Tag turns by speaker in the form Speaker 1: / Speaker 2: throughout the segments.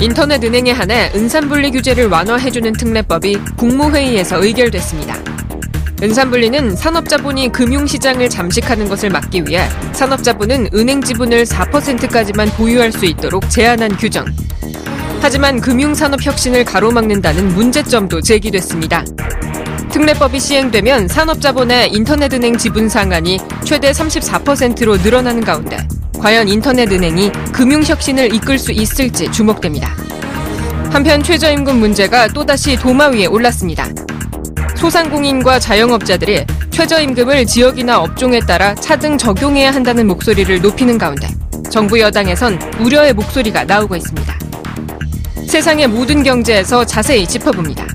Speaker 1: 인터넷 은행에 한해 은산분리 규제를 완화해주는 특례법이 국무회의에서 의결됐습니다. 은산분리는 산업자본이 금융시장을 잠식하는 것을 막기 위해 산업자본은 은행 지분을 4%까지만 보유할 수 있도록 제한한 규정. 하지만 금융산업 혁신을 가로막는다는 문제점도 제기됐습니다. 특례법이 시행되면 산업자본의 인터넷은행 지분 상한이 최대 34%로 늘어나는 가운데 과연 인터넷 은행이 금융 혁신을 이끌 수 있을지 주목됩니다. 한편 최저임금 문제가 또다시 도마 위에 올랐습니다. 소상공인과 자영업자들이 최저임금을 지역이나 업종에 따라 차등 적용해야 한다는 목소리를 높이는 가운데 정부 여당에선 우려의 목소리가 나오고 있습니다. 세상의 모든 경제에서 자세히 짚어봅니다.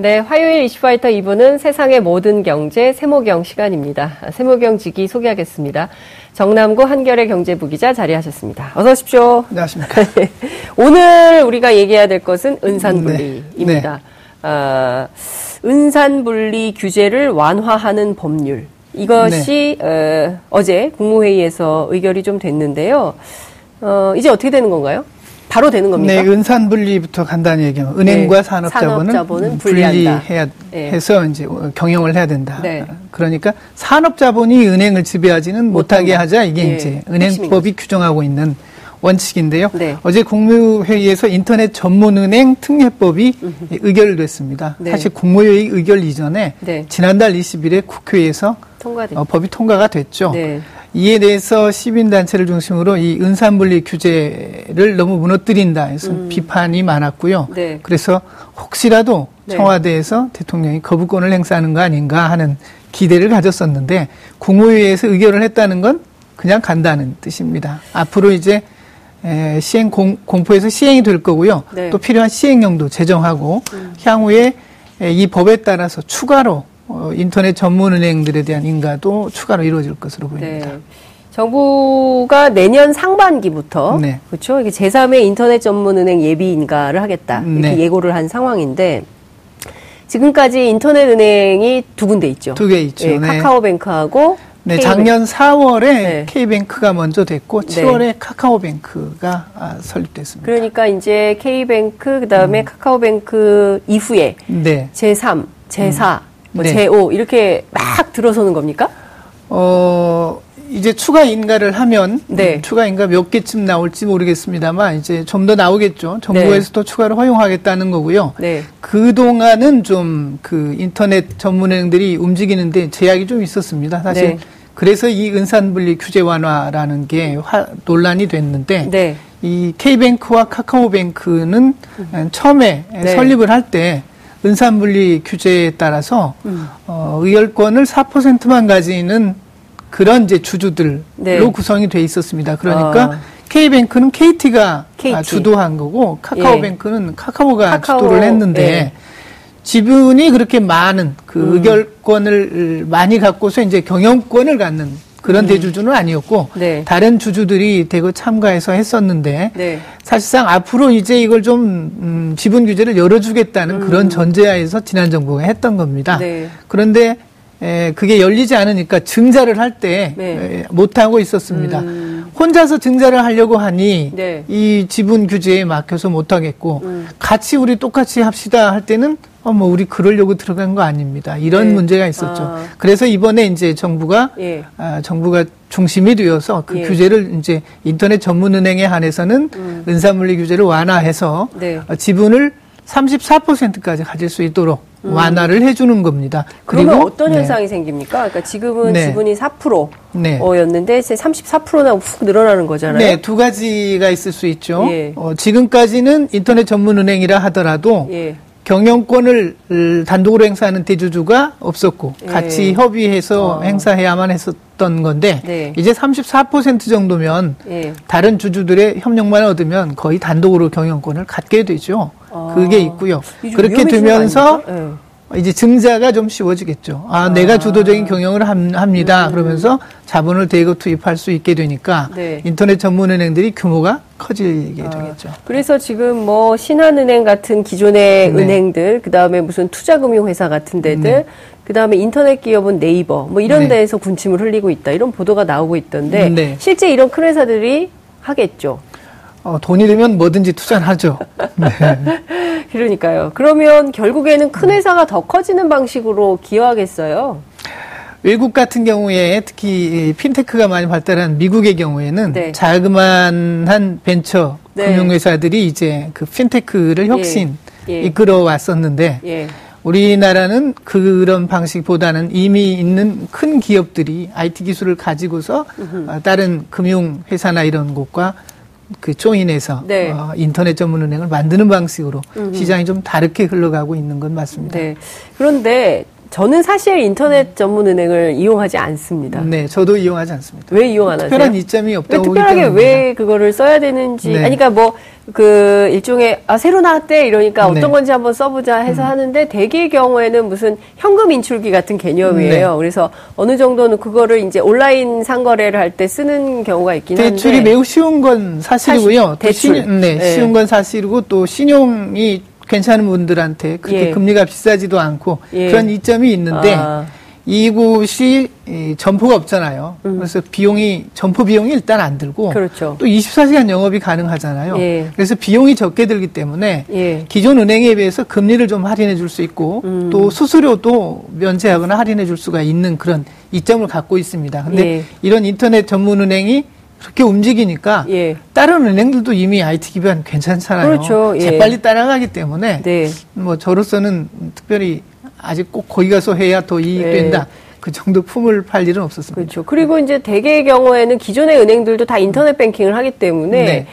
Speaker 2: 네, 화요일 이슈파이터 2부는 세상의 모든 경제 세모경 시간입니다. 세모경 직위 소개하겠습니다. 정남구 한결의 경제부 기자 자리하셨습니다. 어서 오십시오.
Speaker 3: 안녕하십니까.
Speaker 2: 오늘 우리가 얘기해야 될 것은 은산분리입니다. 네. 네. 어, 은산분리 규제를 완화하는 법률. 이것이 네. 어, 제 국무회의에서 의결이 좀 됐는데요. 어, 이제 어떻게 되는 건가요? 바로 되는 겁니까?
Speaker 3: 네, 은산 분리부터 간단히 얘기하면 은행과 네, 산업자본은, 산업자본은 분리해야 네. 해서 이제 경영을 해야 된다. 네. 그러니까 산업자본이 은행을 지배하지는 못하게 하자 이게 네. 이제 은행법이 규정하고 있는 원칙인데요. 네. 어제 국무회의에서 인터넷 전문은행 특례법이 의결됐습니다. 네. 사실 국무회의 의결 이전에 네. 지난달 20일에 국회에서 어, 법이 통과가 됐죠. 네. 이에 대해서 시민단체를 중심으로 이 은산분리 규제를 너무 무너뜨린다 해서 음. 비판이 많았고요. 네. 그래서 혹시라도 네. 청와대에서 대통령이 거부권을 행사하는 거 아닌가 하는 기대를 가졌었는데 국무회의에서 의결을 했다는 건 그냥 간다는 뜻입니다. 앞으로 이제 시행 공, 공포에서 시행이 될 거고요. 네. 또 필요한 시행령도 제정하고 음. 향후에 이 법에 따라서 추가로 어, 인터넷 전문 은행들에 대한 인가도 추가로 이루어질 것으로 보입니다. 네.
Speaker 2: 정부가 내년 상반기부터 네. 그렇죠. 이게 제3의 인터넷 전문 은행 예비 인가를 하겠다 이렇게 네. 예고를 한 상황인데 지금까지 인터넷 은행이 두 군데 있죠.
Speaker 3: 두 개 있죠. 네,
Speaker 2: 네. 카카오뱅크하고
Speaker 3: 네, K뱅크. 작년 4월에 네. K뱅크가 먼저 됐고 7월에 네. 카카오뱅크가 아, 설립됐습니다.
Speaker 2: 그러니까 이제 K뱅크 그다음에 음. 카카오뱅크 이후에 네. 제3, 제4, 음. 뭐 네. 제5 이렇게 막 들어서는 겁니까?
Speaker 3: 어, 이제 추가 인가를 하면 네. 추가 인가 몇 개쯤 나올지 모르겠습니다만 이제 좀 더 나오겠죠. 정부에서도 네. 추가로 허용하겠다는 거고요. 네. 그 동안은 좀 그 인터넷 전문은행들이 움직이는데 제약이 좀 있었습니다. 사실 네. 그래서 이 은산분리 규제 완화라는 게 화, 논란이 됐는데 네. 이 K뱅크와 카카오뱅크는 음. 처음에 네. 설립을 할때 은산분리 규제에 따라서 음. 어, 의결권을 4%만 가지는 그런 이제 주주들로 네. 구성이 돼 있었습니다. 그러니까 아. K뱅크는 KT가 KT. 주도한 거고 카카오뱅크는 예. 카카오가 카카오, 주도를 했는데 예. 지분이 그렇게 많은 그 음. 의결권을 많이 갖고서 이제 경영권을 갖는 그런 음. 대주주는 아니었고 네. 다른 주주들이 대거 참가해서 했었는데 네. 사실상 앞으로 이제 이걸 좀 음, 지분 규제를 열어주겠다는 음. 그런 전제하에서 지난 정부가 했던 겁니다. 네. 그런데 에, 그게 열리지 않으니까 증자를 할때 네. 못하고 있었습니다. 음. 혼자서 증자를 하려고 하니 네. 이 지분 규제에 막혀서 못하겠고 음. 같이 우리 똑같이 합시다 할 때는 어, 뭐, 우리 그러려고 들어간 거 아닙니다. 이런 네. 문제가 있었죠. 아. 그래서 이번에 이제 정부가, 예. 아, 정부가 중심이 되어서 그 예. 규제를 이제 인터넷 전문은행에 한해서는 음. 은사물리 규제를 완화해서 네. 어, 지분을 34%까지 가질 수 있도록 음. 완화를 해주는 겁니다.
Speaker 2: 그러면 어떤 네. 현상이 생깁니까? 그러니까 지금은 네. 지분이 4%였는데 네. 34%나 훅 늘어나는 거잖아요.
Speaker 3: 네, 두 가지가 있을 수 있죠. 예. 어, 지금까지는 인터넷 전문 은행이라 하더라도 예. 경영권을 단독으로 행사하는 대주주가 없었고 예. 같이 협의해서 어. 행사해야만 했었던 건데 네. 이제 34% 정도면 예. 다른 주주들의 협력만 얻으면 거의 단독으로 경영권을 갖게 되죠. 아. 그게 있고요. 그렇게 되면서 네. 이제 증자가 좀 쉬워지겠죠. 아, 아. 내가 주도적인 경영을 합니다. 음. 그러면서 자본을 대거 투입할 수 있게 되니까 네. 인터넷 전문 은행들이 규모가 커지게 아. 되겠죠.
Speaker 2: 그래서 지금 뭐 신한은행 같은 기존의 네. 은행들, 그 다음에 무슨 투자금융회사 같은 데들, 네. 그 다음에 인터넷 기업은 네이버, 뭐 이런 네. 데에서 군침을 흘리고 있다. 이런 보도가 나오고 있던데 네. 실제 이런 큰 회사들이 하겠죠.
Speaker 3: 어, 돈이 되면 뭐든지 투자를 하죠. 네.
Speaker 2: 그러니까요. 그러면 결국에는 큰 회사가 더 커지는 방식으로 기여하겠어요.
Speaker 3: 외국 같은 경우에 특히 핀테크가 많이 발달한 미국의 경우에는 네. 자그만한 벤처 네. 금융회사들이 이제 그 핀테크를 혁신 예. 예. 이끌어 왔었는데 예. 우리나라는 그런 방식보다는 이미 있는 큰 기업들이 IT 기술을 가지고서 으흠. 다른 금융회사나 이런 곳과 그 조인해서 네. 어, 인터넷 전문 은행을 만드는 방식으로 음흠. 시장이 좀 다르게 흘러가고 있는 건 맞습니다. 네.
Speaker 2: 그런데 저는 사실 인터넷 전문 은행을 이용하지 않습니다.
Speaker 3: 네, 저도 이용하지 않습니다.
Speaker 2: 왜 이용 안 하세요?
Speaker 3: 특별한 이점이 없다고
Speaker 2: 특별하게 왜 그거를 써야 되는지. 네. 아니, 그러니까 뭐, 그, 일종의, 아, 새로 나왔대. 이러니까 어떤 네. 건지 한번 써보자 해서 음. 하는데, 대개의 경우에는 무슨 현금 인출기 같은 개념이에요. 네. 그래서 어느 정도는 그거를 이제 온라인 상거래를 할 때 쓰는 경우가 있긴
Speaker 3: 한데. 대출이 매우 쉬운 건 사실이고요. 대출. 신, 네, 네, 쉬운 건 사실이고 또 신용이 괜찮은 분들한테 그렇게 예. 금리가 비싸지도 않고 예. 그런 이점이 있는데 아. 이곳이 점포가 없잖아요. 음. 그래서 비용이 점포 비용이 일단 안 들고 그렇죠. 또 24시간 영업이 가능하잖아요. 예. 그래서 비용이 적게 들기 때문에 예. 기존 은행에 비해서 금리를 좀 할인해 줄 수 있고 음. 또 수수료도 면제하거나 할인해 줄 수가 있는 그런 이점을 갖고 있습니다. 근데 예. 이런 인터넷 전문 은행이 그렇게 움직이니까 예. 다른 은행들도 이미 IT 기반 괜찮잖아요. 그렇죠. 예. 재빨리 따라가기 때문에 네. 뭐 저로서는 특별히 아직 꼭 거기 가서 해야 더 이익된다. 네. 그 정도 품을 팔 일은 없었습니다.
Speaker 2: 그렇죠. 그리고 이제 대개의 경우에는 기존의 은행들도 다 인터넷 뱅킹을 하기 때문에 네.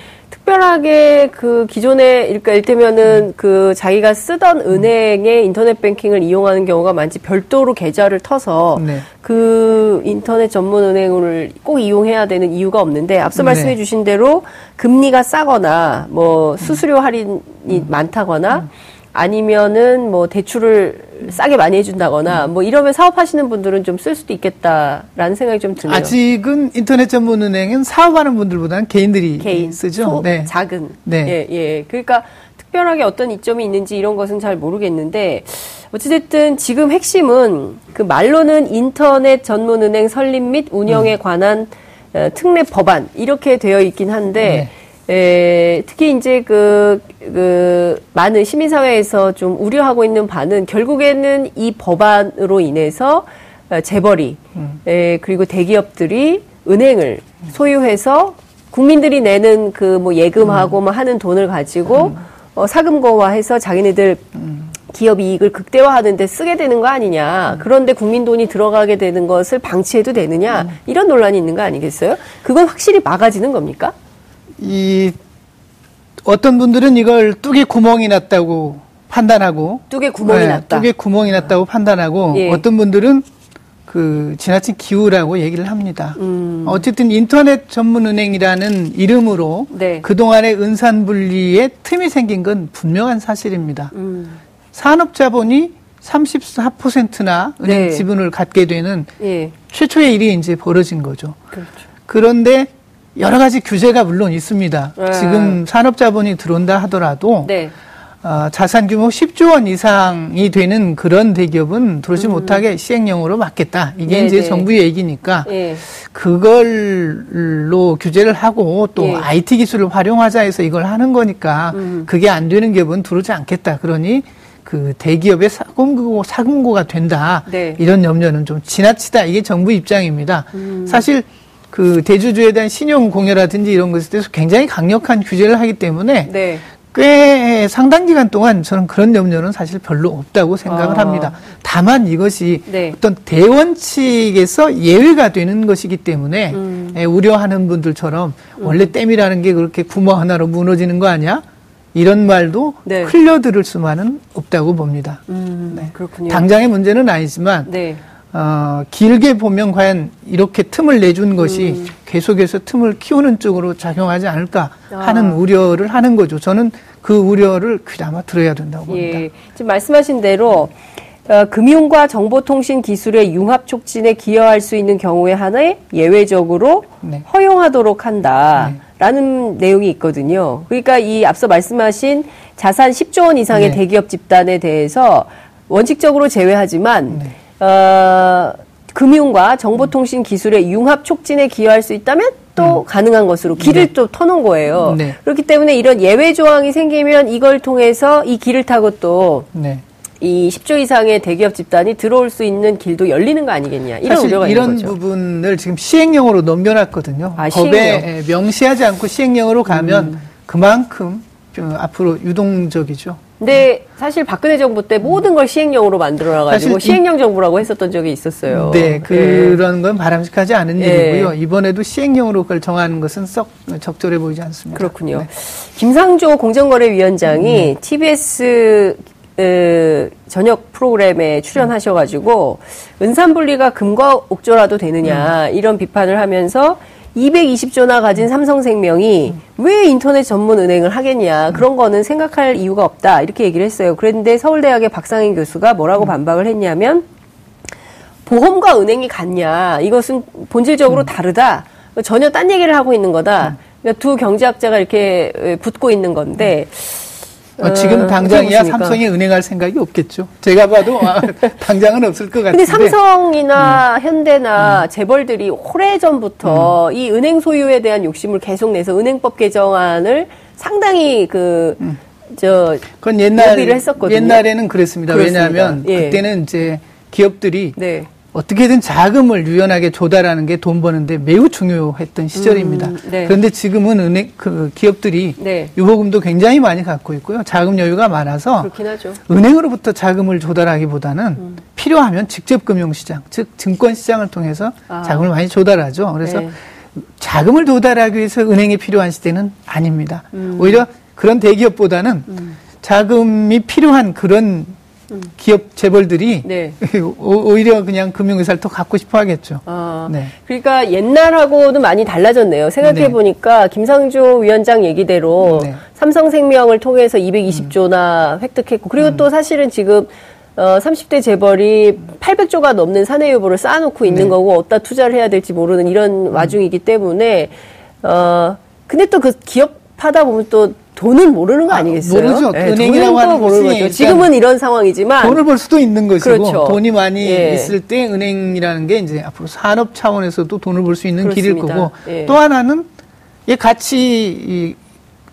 Speaker 2: 특별하게 그 기존에 그러니까 일테면은 음. 그 자기가 쓰던 은행의 인터넷 뱅킹을 이용하는 경우가 많지 별도로 계좌를 터서 네. 그 인터넷 전문 은행을 꼭 이용해야 되는 이유가 없는데 앞서 네. 말씀해 주신 대로 금리가 싸거나 뭐 수수료 할인이 음. 많다거나 음. 아니면은 뭐 대출을 싸게 많이 해준다거나 뭐 이러면 사업하시는 분들은 좀 쓸 수도 있겠다라는 생각이 좀 드네요.
Speaker 3: 아직은 인터넷 전문 은행은 사업하는 분들보다는 개인들이 개인 쓰죠.
Speaker 2: 소, 네. 작은. 네. 예, 예. 그러니까 특별하게 어떤 이점이 있는지 이런 것은 잘 모르겠는데 어찌됐든 지금 핵심은 그 말로는 인터넷 전문 은행 설립 및 운영에 음. 관한 어, 특례 법안 이렇게 되어 있긴 한데 네. 에, 특히 이제 그, 그, 많은 시민사회에서 좀 우려하고 있는 바는 결국에는 이 법안으로 인해서 어, 재벌이, 음. 에, 그리고 대기업들이 은행을 소유해서 국민들이 내는 그 뭐 예금하고 음. 뭐 하는 돈을 가지고 음. 어, 사금고화해서 자기네들 음. 기업 이익을 극대화하는데 쓰게 되는 거 아니냐. 음. 그런데 국민 돈이 들어가게 되는 것을 방치해도 되느냐. 음. 이런 논란이 있는 거 아니겠어요? 그건 확실히 막아지는 겁니까?
Speaker 3: 이 어떤 분들은 이걸 뚝에 구멍이 났다고 판단하고
Speaker 2: 뚝에 구멍이 네, 났다.
Speaker 3: 뚝에 구멍이 났다고 판단하고 예. 어떤 분들은 그 지나친 기우라고 얘기를 합니다. 음. 어쨌든 인터넷 전문은행이라는 이름으로 네. 그동안의 은산분리에 틈이 생긴 건 분명한 사실입니다. 음. 산업자본이 34%나 은행 네. 지분을 갖게 되는 예. 최초의 일이 이제 벌어진 거죠. 그렇죠. 그런데 여러 가지 규제가 물론 있습니다. 네. 지금 산업자본이 들어온다 하더라도 네. 어, 자산 규모 10조 원 이상이 되는 그런 대기업은 들어오지 음. 못하게 시행령으로 막겠다. 이게 네, 이제 네. 정부의 얘기니까 네. 그걸로 규제를 하고 또 IT 예. 기술을 활용하자 해서 이걸 하는 거니까 음. 그게 안 되는 기업은 들어오지 않겠다. 그러니 그 대기업의 사금고 사금고가 된다. 네. 이런 염려는 좀 지나치다. 이게 정부 입장입니다. 음. 사실 그 대주주에 대한 신용 공여라든지 이런 것에 대해서 굉장히 강력한 규제를 하기 때문에 네. 꽤 상당 기간 동안 저는 그런 염려는 사실 별로 없다고 생각을 아. 합니다. 다만 이것이 네. 어떤 대원칙에서 예외가 되는 것이기 때문에 음. 예, 우려하는 분들처럼 음. 원래 댐이라는 게 그렇게 구멍 하나로 무너지는 거 아니야? 이런 말도 네. 흘려들을 수만은 없다고 봅니다. 음, 네. 그렇군요. 당장의 문제는 아니지만 네. 어, 길게 보면 과연 이렇게 틈을 내준 것이 음. 계속해서 틈을 키우는 쪽으로 작용하지 않을까 하는 아. 우려를 하는 거죠. 저는 그 우려를 그나마 들어야 된다고 봅니다. 예.
Speaker 2: 지금 말씀하신 대로 어, 금융과 정보통신 기술의 융합 촉진에 기여할 수 있는 경우에 한해 예외적으로 네. 허용하도록 한다. 라는 네. 내용이 있거든요. 그러니까 이 앞서 말씀하신 자산 10조 원 이상의 네. 대기업 집단에 대해서 원칙적으로 제외하지만 네. 어, 금융과 정보통신 기술의 융합 촉진에 기여할 수 있다면 또 음. 가능한 것으로 길을 네. 또 터놓은 거예요. 네. 그렇기 때문에 이런 예외 조항이 생기면 이걸 통해서 이 길을 타고 또 네. 이 10조 이상의 대기업 집단이 들어올 수 있는 길도 열리는 거 아니겠냐 이런 우려가
Speaker 3: 이런 있는 거죠. 부분을 지금 시행령으로 넘겨놨거든요. 아, 법에 시행령. 명시하지 않고 시행령으로 가면 음. 그만큼 앞으로 유동적이죠.
Speaker 2: 근데 사실 박근혜 정부 때 모든 걸 시행령으로 만들어놔가지고 시행령 정부라고 했었던 적이 있었어요.
Speaker 3: 네, 네. 그런 건 바람직하지 않은 네. 일이고요. 이번에도 시행령으로 그걸 정하는 것은 썩 적절해 보이지 않습니다.
Speaker 2: 그렇군요. 네. 김상조 공정거래위원장이 네. TBS 그 저녁 프로그램에 출연하셔가지고 은산분리가 금과 옥조라도 되느냐 음. 이런 비판을 하면서 220조나 가진 삼성생명이 왜 인터넷 전문 은행을 하겠냐 그런 거는 생각할 이유가 없다 이렇게 얘기를 했어요. 그런데 서울대학의 박상인 교수가 뭐라고 음. 반박을 했냐면 보험과 은행이 같냐 이것은 본질적으로 음. 다르다 전혀 딴 얘기를 하고 있는 거다. 그러니까 두 경제학자가 이렇게 붙고 있는 건데.
Speaker 3: 어, 지금 어, 당장이야 삼성이 은행할 생각이 없겠죠. 제가 봐도 아, 당장은 없을 것 같은데.
Speaker 2: 근데 삼성이나 음. 현대나 음. 재벌들이 오래 전부터 음. 이 은행 소유에 대한 욕심을 계속 내서 은행법 개정안을 상당히 그 음. 저
Speaker 3: 그건 옛날 옛날에는 그랬습니다. 그렇습니다. 왜냐하면 예. 그때는 이제 기업들이 네. 어떻게든 자금을 유연하게 조달하는 게 돈 버는데 매우 중요했던 시절입니다. 음, 네. 그런데 지금은 은행 그 기업들이 네. 유보금도 굉장히 많이 갖고 있고요. 자금 여유가 많아서 은행으로부터 자금을 조달하기보다는 음. 필요하면 직접 금융시장, 즉 증권시장을 통해서 아. 자금을 많이 조달하죠. 그래서 네. 자금을 조달하기 위해서 은행이 필요한 시대는 아닙니다. 음. 오히려 그런 대기업보다는 음. 자금이 필요한 그런 기업 재벌들이 네. 오히려 그냥 금융회사를 더 갖고 싶어 하겠죠. 아,
Speaker 2: 네. 그러니까 옛날하고는 많이 달라졌네요. 생각해 보니까 네. 김상조 위원장 얘기대로 네. 삼성생명을 통해서 220조나 음. 획득했고 그리고 음. 또 사실은 지금 어, 30대 재벌이 800조가 넘는 사내 유보를 쌓아놓고 있는 네. 거고 어디다 투자를 해야 될지 모르는 이런 음. 와중이기 때문에 어 근데 또 그 기업 하다 보면 또 돈은 모르는 거 아, 아니겠어요?
Speaker 3: 모르죠. 네, 은행이라고 하는
Speaker 2: 모르는 거죠. 지금은 이런 상황이지만
Speaker 3: 돈을 벌 수도 있는 것이고 그렇죠. 돈이 많이 예. 있을 때 은행이라는 게 이제 앞으로 산업 차원에서도 돈을 벌 수 있는 그렇습니다. 길일 거고 예. 또 하나는 이 같이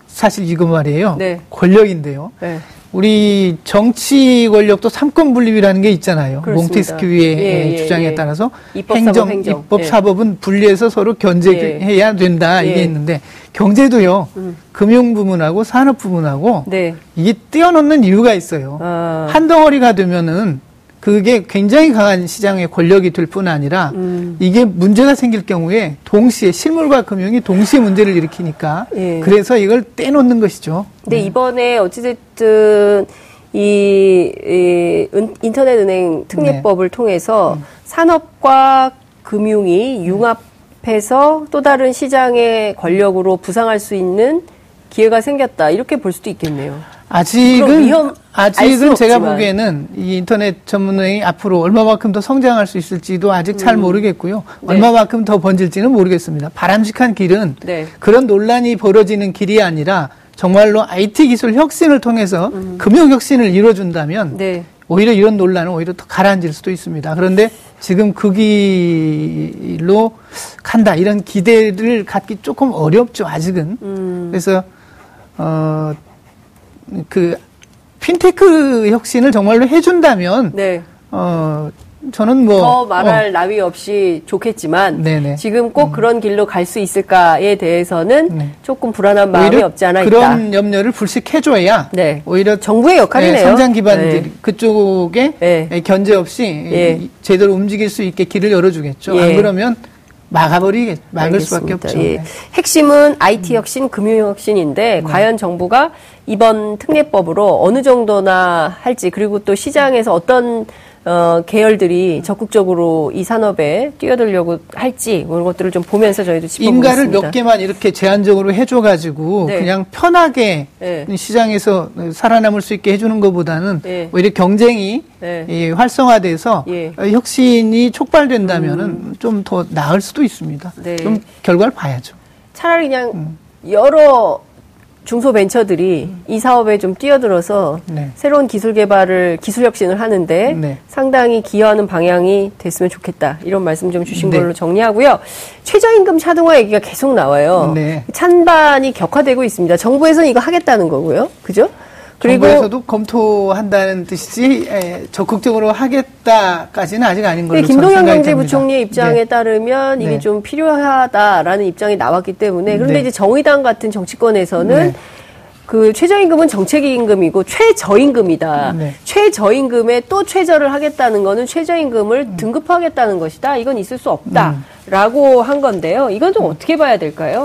Speaker 3: 사실 이거 말이에요. 네. 권력인데요. 네. 우리 정치 권력도 삼권 분립이라는 게 있잖아요. 몽테스큐의 예, 예, 주장에 예. 따라서 행정, 행정. 입법, 예. 사법은 분리해서 서로 견제해야 예. 된다 이게 예. 있는데 경제도요. 음. 금융 부문하고 산업 부문하고 네. 이게 떼어놓는 이유가 있어요. 아. 한 덩어리가 되면은 그게 굉장히 강한 시장의 권력이 될 뿐 아니라 음. 이게 문제가 생길 경우에 동시에 실물과 금융이 동시에 문제를 일으키니까 예. 그래서 이걸 떼놓는 것이죠.
Speaker 2: 근데 네. 이번에 어찌됐든 이, 이 인터넷 은행 특례법을 네. 통해서 음. 산업과 금융이 융합해서 또 다른 시장의 권력으로 부상할 수 있는 기회가 생겼다 이렇게 볼 수도 있겠네요.
Speaker 3: 아직은 아직은 제가 보기에는 이 인터넷 전문은행이 앞으로 얼마만큼 더 성장할 수 있을지도 아직 잘 음. 모르겠고요. 네. 얼마만큼 더 번질지는 모르겠습니다. 바람직한 길은 네. 그런 논란이 벌어지는 길이 아니라 정말로 IT 기술 혁신을 통해서 음. 금융 혁신을 이뤄준다면 네. 오히려 이런 논란은 오히려 더 가라앉을 수도 있습니다. 그런데 지금 그 길로 간다 이런 기대를 갖기 조금 어렵죠 아직은. 음. 그래서 어. 그 핀테크 혁신을 정말로 해준다면 네. 어 저는 뭐
Speaker 2: 더 말할 어. 나위 없이 좋겠지만 네네. 지금 꼭 음. 그런 길로 갈 수 있을까에 대해서는 네. 조금 불안한 마음이 없지 않아
Speaker 3: 있다. 그런 염려를 불식해줘야 네. 오히려
Speaker 2: 정부의 역할이네요. 네,
Speaker 3: 성장 기반들이 네. 그쪽에 네. 견제 없이 예. 제대로 움직일 수 있게 길을 열어주겠죠. 예. 안 그러면 막아버리게 막을 알겠습니다. 수밖에 없죠. 예.
Speaker 2: 핵심은 IT 혁신, 금융 혁신인데 네. 과연 정부가 이번 특례법으로 어느 정도나 할지 그리고 또 시장에서 어떤 어, 계열들이 적극적으로 이 산업에 뛰어들려고 할지 그런 것들을 좀 보면서 저희도 짚어보겠습니다.
Speaker 3: 인가를 몇 개만 이렇게 제한적으로 해줘가지고 네. 그냥 편하게 네. 시장에서 살아남을 수 있게 해주는 것보다는 네. 오히려 경쟁이 네. 활성화돼서 예. 혁신이 촉발된다면은 음. 좀더 나을 수도 있습니다. 네. 좀 결과를 봐야죠.
Speaker 2: 차라리 그냥 음. 여러 중소벤처들이 이 사업에 좀 뛰어들어서 네. 새로운 기술 개발을 기술 혁신을 하는데 네. 상당히 기여하는 방향이 됐으면 좋겠다 이런 말씀 좀 주신 네. 걸로 정리하고요 최저임금 차등화 얘기가 계속 나와요 네. 찬반이 격화되고 있습니다 정부에서는 이거 하겠다는 거고요 그죠?
Speaker 3: 그리고 정부에서도 검토한다는 뜻이지 에, 적극적으로 하겠다까지는 아직 아닌 걸로
Speaker 2: 김동연 경제부총리의 입장에 네. 따르면 이게 네. 좀 필요하다라는 입장이 나왔기 때문에 그런데 네. 이제 정의당 같은 정치권에서는 네. 그 최저임금은 정책임금이고 최저임금이다. 네. 최저임금에 또 최저를 하겠다는 거는 최저임금을 음. 등급하겠다는 것이다. 이건 있을 수 없다라고 음. 한 건데요. 이건 좀 어떻게 봐야 될까요?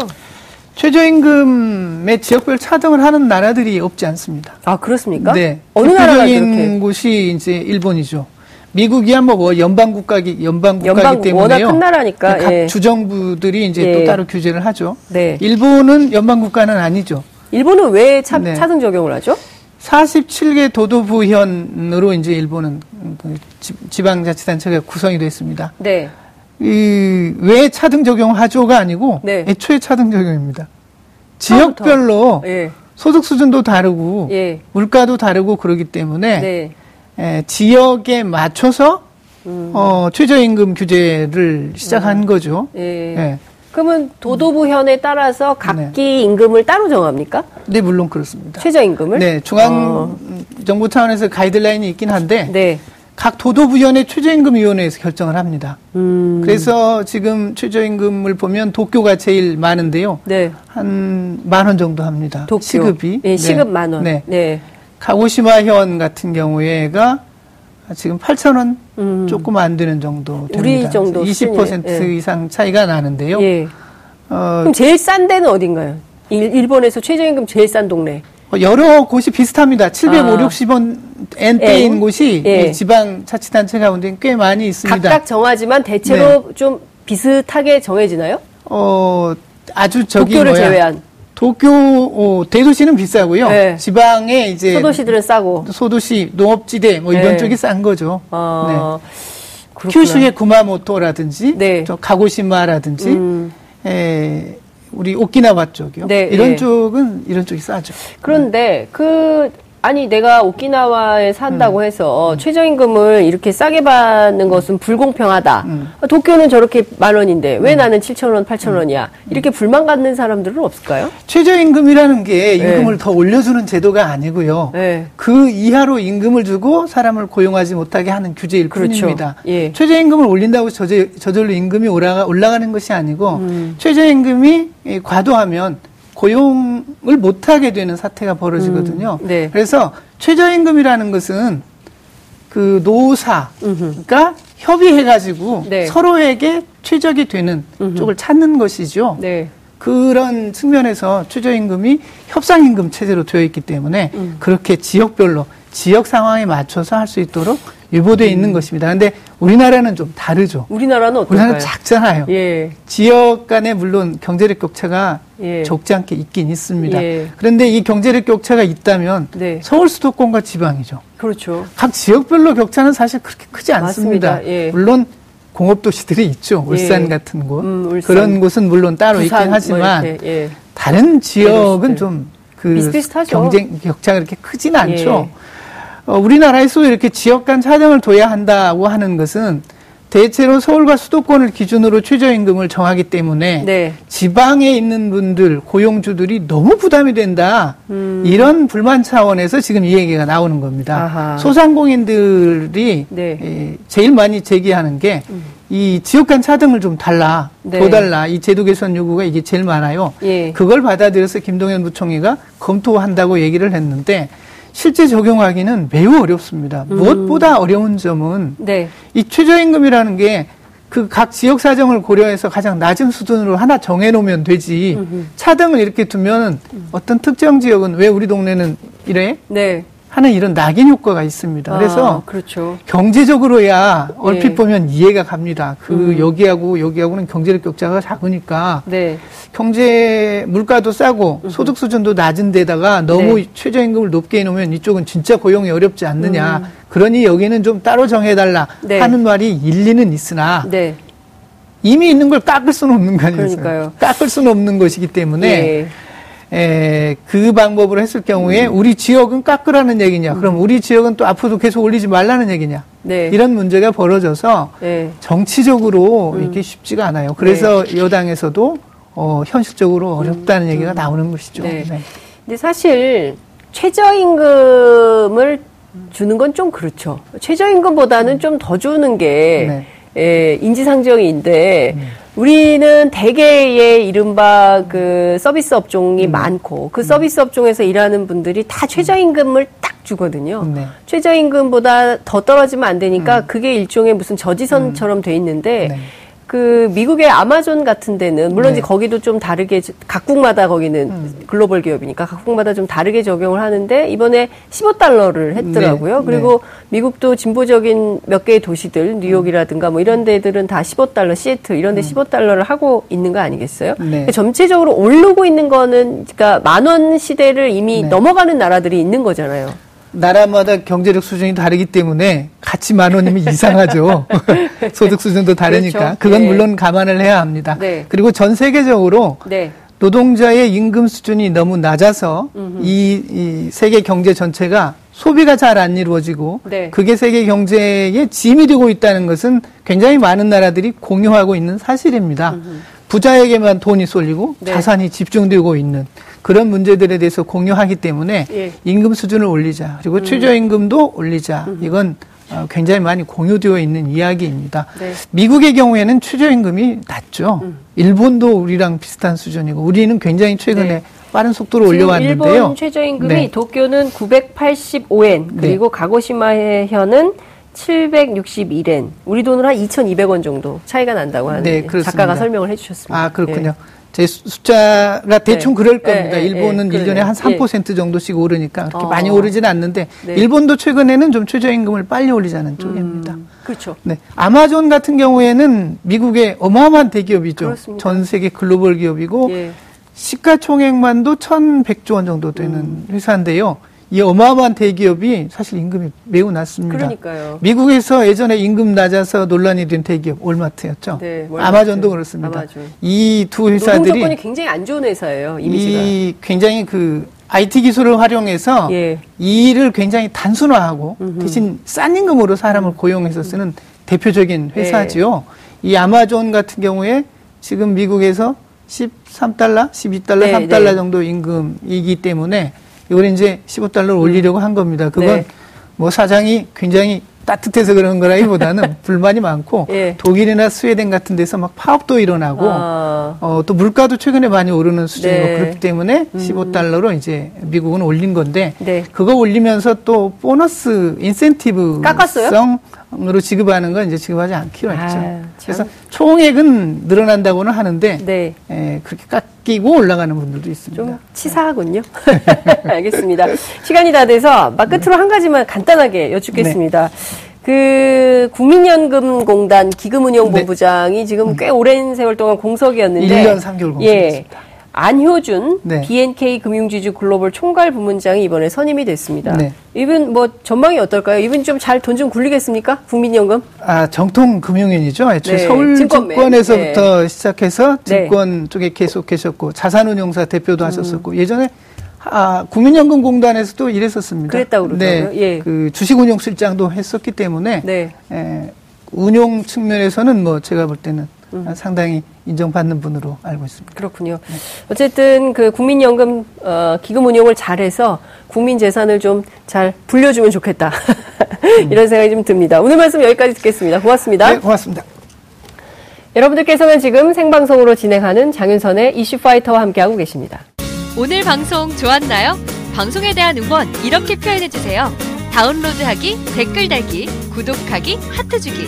Speaker 3: 최저임금의 지역별 차등을 하는 나라들이 없지 않습니다.
Speaker 2: 아 그렇습니까?
Speaker 3: 네. 어느 나라가 그렇게? 곳이 이제 일본이죠. 미국이야 뭐 연방 국가기 연방 국가기 때문에요.
Speaker 2: 워낙 큰 나라니까
Speaker 3: 각 예. 주정부들이 이제 예. 또 따로 규제를 하죠. 네. 일본은 연방 국가는 아니죠.
Speaker 2: 일본은 왜 차, 네. 차등 적용을 하죠?
Speaker 3: 47개 도도부현으로 이제 일본은 그 지방자치단체가 구성이 됐습니다. 네. 이 왜 차등 적용 하죠가 아니고 네. 애초에 차등 적용입니다. 지역별로 예. 소득 수준도 다르고 예. 물가도 다르고 그러기 때문에 네. 에, 지역에 맞춰서 음. 어, 최저임금 규제를 시작한 음. 거죠. 예.
Speaker 2: 예. 그러면 도도부 현에 따라서 각기 네. 임금을 따로 정합니까?
Speaker 3: 네, 물론 그렇습니다.
Speaker 2: 최저임금을?
Speaker 3: 네, 중앙 어. 정부 차원에서 가이드라인이 있긴 한데 네. 각 도도부연의 최저임금위원회에서 결정을 합니다. 음. 그래서 지금 최저임금을 보면 도쿄가 제일 많은데요. 네. 한 만 원 정도 합니다. 도쿄. 시급이.
Speaker 2: 네, 시급 네. 만 원. 네. 네.
Speaker 3: 가고시마현 같은 경우에가 지금 8천 원 음. 조금 안 되는 정도 됩니다.
Speaker 2: 우리 정도 20%
Speaker 3: 예. 이상 차이가 나는데요. 예.
Speaker 2: 어, 그럼 제일 싼 데는 어딘가요? 일, 일본에서 최저임금 제일 싼 동네.
Speaker 3: 어, 여러 곳이 비슷합니다. 750, 아. 60원 N대인 N? 곳이 예. 지방 자치단체 가운데 꽤 많이 있습니다.
Speaker 2: 각각 정하지만 대체로 네. 좀 비슷하게 정해지나요?
Speaker 3: 어, 아주 저기
Speaker 2: 도쿄를 뭐야. 제외한.
Speaker 3: 도쿄 어, 대도시는 비싸고요. 네. 지방에 이제
Speaker 2: 소도시들은 싸고
Speaker 3: 소도시 농업지대 뭐 이런 네. 쪽이 싼 거죠. 어, 네. 큐슈의 구마모토라든지 네. 저 가고시마라든지 음. 에, 우리 오키나와 쪽이요. 네, 이런 네. 쪽은 이런 쪽이 싸죠.
Speaker 2: 그런데 그 아니 내가 오키나와에 산다고 음. 해서 음. 최저임금을 이렇게 싸게 받는 것은 불공평하다. 음. 도쿄는 저렇게 만 원인데 왜 음. 나는 7천 원, 8천 원이야? 음. 이렇게 불만 갖는 사람들은 없을까요?
Speaker 3: 최저임금이라는 게 네. 임금을 네. 더 올려주는 제도가 아니고요. 네. 그 이하로 임금을 주고 사람을 고용하지 못하게 하는 규제일 그렇죠. 뿐입니다. 예. 최저임금을 올린다고 저절, 저절로 임금이 올라가, 올라가는 것이 아니고 음. 최저임금이 과도하면 고용을 못하게 되는 사태가 벌어지거든요. 음, 네. 그래서 최저임금이라는 것은 그 노사가. 협의해가지고 네. 서로에게 최적이 되는 음흠. 쪽을 찾는 것이죠. 네. 그런 측면에서 최저임금이 협상임금 체제로 되어 있기 때문에 음. 그렇게 지역별로 지역 상황에 맞춰서 할 수 있도록 유보되어 음. 있는 것입니다. 근데 우리나라는 좀 다르죠.
Speaker 2: 우리나라는 어떨까요?
Speaker 3: 우리나라는 작잖아요. 예. 지역 간에 물론 경제력 격차가 예. 적지 않게 있긴 있습니다. 예. 그런데 이 경제력 격차가 있다면 네. 서울 수도권과 지방이죠.
Speaker 2: 그렇죠.
Speaker 3: 각 지역별로 격차는 사실 그렇게 크지 않습니다. 예. 물론 공업 도시들이 있죠. 예. 울산 같은 곳. 음, 울산. 그런 곳은 물론 따로 부산, 있긴 뭐 하지만 뭐 다른 지역은 좀 그 경쟁 격차가 그렇게 크진 않죠. 어, 우리나라에서 이렇게 지역 간 차등을 둬야 한다고 하는 것은 대체로 서울과 수도권을 기준으로 최저임금을 정하기 때문에 네. 지방에 있는 분들 고용주들이 너무 부담이 된다 음. 이런 불만 차원에서 지금 이 얘기가 나오는 겁니다. 아하. 소상공인들이 네. 예, 제일 많이 제기하는 게이 음. 지역 간 차등을 좀 달라 네. 더 달라 이 제도 개선 요구가 이게 제일 많아요. 예. 그걸 받아들여서 김동연 부총리가 검토한다고 얘기를 했는데 실제 적용하기는 매우 어렵습니다. 음. 무엇보다 어려운 점은 네. 이 최저임금이라는 게 그 각 지역 사정을 고려해서 가장 낮은 수준으로 하나 정해놓으면 되지 음흠. 차등을 이렇게 두면 어떤 특정 지역은 왜 우리 동네는 이래? 네. 하는 이런 낙인 효과가 있습니다. 그래서 아, 그렇죠. 경제적으로야 얼핏 네. 보면 이해가 갑니다. 그 음. 여기하고 여기하고는 경제력 격차가 작으니까 네. 경제 물가도 싸고 음. 소득 수준도 낮은 데다가 너무 네. 최저임금을 높게 해놓으면 이쪽은 진짜 고용이 어렵지 않느냐. 음. 그러니 여기는 좀 따로 정해달라 네. 하는 말이 일리는 있으나 네. 이미 있는 걸 깎을 수는 없는 거 아니겠어요? 깎을 수는 없는 것이기 때문에. 예. 에, 그 방법으로 했을 경우에 음. 우리 지역은 깎으라는 얘기냐? 그럼 음. 우리 지역은 또 앞으로도 계속 올리지 말라는 얘기냐? 네. 이런 문제가 벌어져서 네. 정치적으로 음. 이게 쉽지가 않아요. 그래서 네. 여당에서도 어, 현실적으로 어렵다는 음. 얘기가 나오는 것이죠. 네.
Speaker 2: 네. 근데 사실 최저임금을 주는 건 좀 그렇죠. 최저임금보다는 좀 더 주는 게 네. 예, 인지상정인데 네. 우리는 대개의 이른바 그 서비스 업종이 음. 많고 그 음. 서비스 업종에서 일하는 분들이 다 최저임금을 딱 주거든요. 네. 최저임금보다 더 떨어지면 안 되니까 음. 그게 일종의 무슨 저지선처럼 돼 있는데 네. 그 미국의 아마존 같은 데는 물론 네. 이제 거기도 좀 다르게 각국마다 거기는 음. 글로벌 기업이니까 각국마다 좀 다르게 적용을 하는데 이번에 15달러를 했더라고요. 네. 그리고 네. 미국도 진보적인 몇 개의 도시들 뉴욕이라든가 뭐 이런 데들은 다 15달러 시애틀 이런 데 음. 15달러를 하고 있는 거 아니겠어요? 네. 전체적으로 오르고 있는 거는 그러니까 만 원 시대를 이미 네. 넘어가는 나라들이 있는 거잖아요.
Speaker 3: 나라마다 경제력 수준이 다르기 때문에 같이 만 원이면 이상하죠. 소득 수준도 다르니까. 그렇죠. 그건 네. 물론 감안을 해야 합니다. 네. 그리고 전 세계적으로 네. 노동자의 임금 수준이 너무 낮아서 이, 이, 세계 경제 전체가 소비가 잘 안 이루어지고 네. 그게 세계 경제에 짐이 되고 있다는 것은 굉장히 많은 나라들이 공유하고 있는 사실입니다. 음흠. 부자에게만 돈이 쏠리고 네. 자산이 집중되고 있는 그런 문제들에 대해서 공유하기 때문에 예. 임금 수준을 올리자 그리고 음. 최저임금도 올리자 음. 이건 어, 굉장히 많이 공유되어 있는 이야기입니다. 네. 미국의 경우에는 최저임금이 낮죠. 음. 일본도 우리랑 비슷한 수준이고 우리는 굉장히 최근에 네. 빠른 속도로 올려왔는데요.
Speaker 2: 일본 최저임금이 네. 도쿄는 985엔 그리고 가고시마현은 761엔 우리 돈으로 한 2,200원 정도 차이가 난다고 하는데 네, 작가가 설명을 해주셨습니다.
Speaker 3: 아 그렇군요. 네. 제 숫자가 대충 네. 그럴 겁니다. 네, 일본은 네, 1년에 한 3% 정도씩 오르니까 그렇게 어. 많이 오르지는 않는데 네. 일본도 최근에는 좀 최저임금을 빨리 올리자는 음, 쪽입니다.
Speaker 2: 그렇죠.
Speaker 3: 네. 아마존 같은 경우에는 미국의 어마어마한 대기업이죠. 그렇습니다. 전 세계 글로벌 기업이고 예. 시가총액만도 1,100조 원 정도 되는 음. 회사인데요. 이 어마어마한 대기업이 사실 임금이 매우 낮습니다.
Speaker 2: 그러니까요.
Speaker 3: 미국에서 예전에 임금 낮아서 논란이 된 대기업 올마트였죠. 네, 아마존도 그렇습니다. 이두 회사들이
Speaker 2: 노동 조건이 굉장히 안 좋은 회사예요. 이미지가. 이
Speaker 3: 굉장히 그 IT 기술을 활용해서 예. 이 일을 굉장히 단순화하고 음흠. 대신 싼 임금으로 사람을 고용해서 쓰는 대표적인 회사지요. 네. 이 아마존 같은 경우에 지금 미국에서 13달러, 12달러, 네, 3달러 네. 정도 임금이기 때문에 이걸 이제 15달러를 올리려고 한 겁니다. 그건 네. 뭐 사장이 굉장히 따뜻해서 그런 거라기보다는 불만이 많고 예. 독일이나 스웨덴 같은 데서 막 파업도 일어나고 아. 어, 또 물가도 최근에 많이 오르는 수준이고 네. 그렇기 때문에 음. 15달러로 이제 미국은 올린 건데 네. 그거 올리면서 또 보너스 인센티브 깎았어요? 으로 지급하는 건 이제 지급하지 않기로 했죠. 아, 그래서 총액은 늘어난다고는 하는데 네. 에, 그렇게 깎이고 올라가는 분들도 있습니다.
Speaker 2: 좀 치사하군요. 알겠습니다. 시간이 다 돼서 막 끝으로 한 가지만 간단하게 여쭙겠습니다. 네. 그 국민연금공단 기금운용본부장이 네. 지금 꽤 오랜 세월 동안 공석이었는데
Speaker 3: 1년 3개월 공석이었습니다.
Speaker 2: 예. 안효준 네. BNK 금융지주 글로벌 총괄 부문장이 이번에 선임이 됐습니다. 네. 이분 뭐 전망이 어떨까요? 이분 좀 잘 돈 좀 굴리겠습니까? 국민연금?
Speaker 3: 아 정통 금융인이죠. 애초에 네. 서울 증권에서부터 네. 시작해서 네. 증권 쪽에 계속 계셨고 자산운용사 대표도 음. 하셨었고 예전에 아, 국민연금공단에서도 일했었습니다.
Speaker 2: 그랬다고 그러더라고요.
Speaker 3: 네, 예. 그 주식운용 실장도 했었기 때문에 네. 에, 운용 측면에서는 뭐 제가 볼 때는 음. 상당히 인정받는 분으로 알고 있습니다.
Speaker 2: 그렇군요. 네. 어쨌든 그 국민연금 어, 기금 운용을 잘해서 국민 재산을 좀 잘 불려주면 좋겠다. 음. 이런 생각이 좀 듭니다. 오늘 말씀 여기까지 듣겠습니다. 고맙습니다.
Speaker 3: 네, 고맙습니다.
Speaker 2: 여러분들께서는 지금 생방송으로 진행하는 장윤선의 이슈파이터와 함께하고 계십니다.
Speaker 4: 오늘 방송 좋았나요? 방송에 대한 응원 이렇게 표현해주세요. 다운로드하기, 댓글 달기, 구독하기, 하트 주기.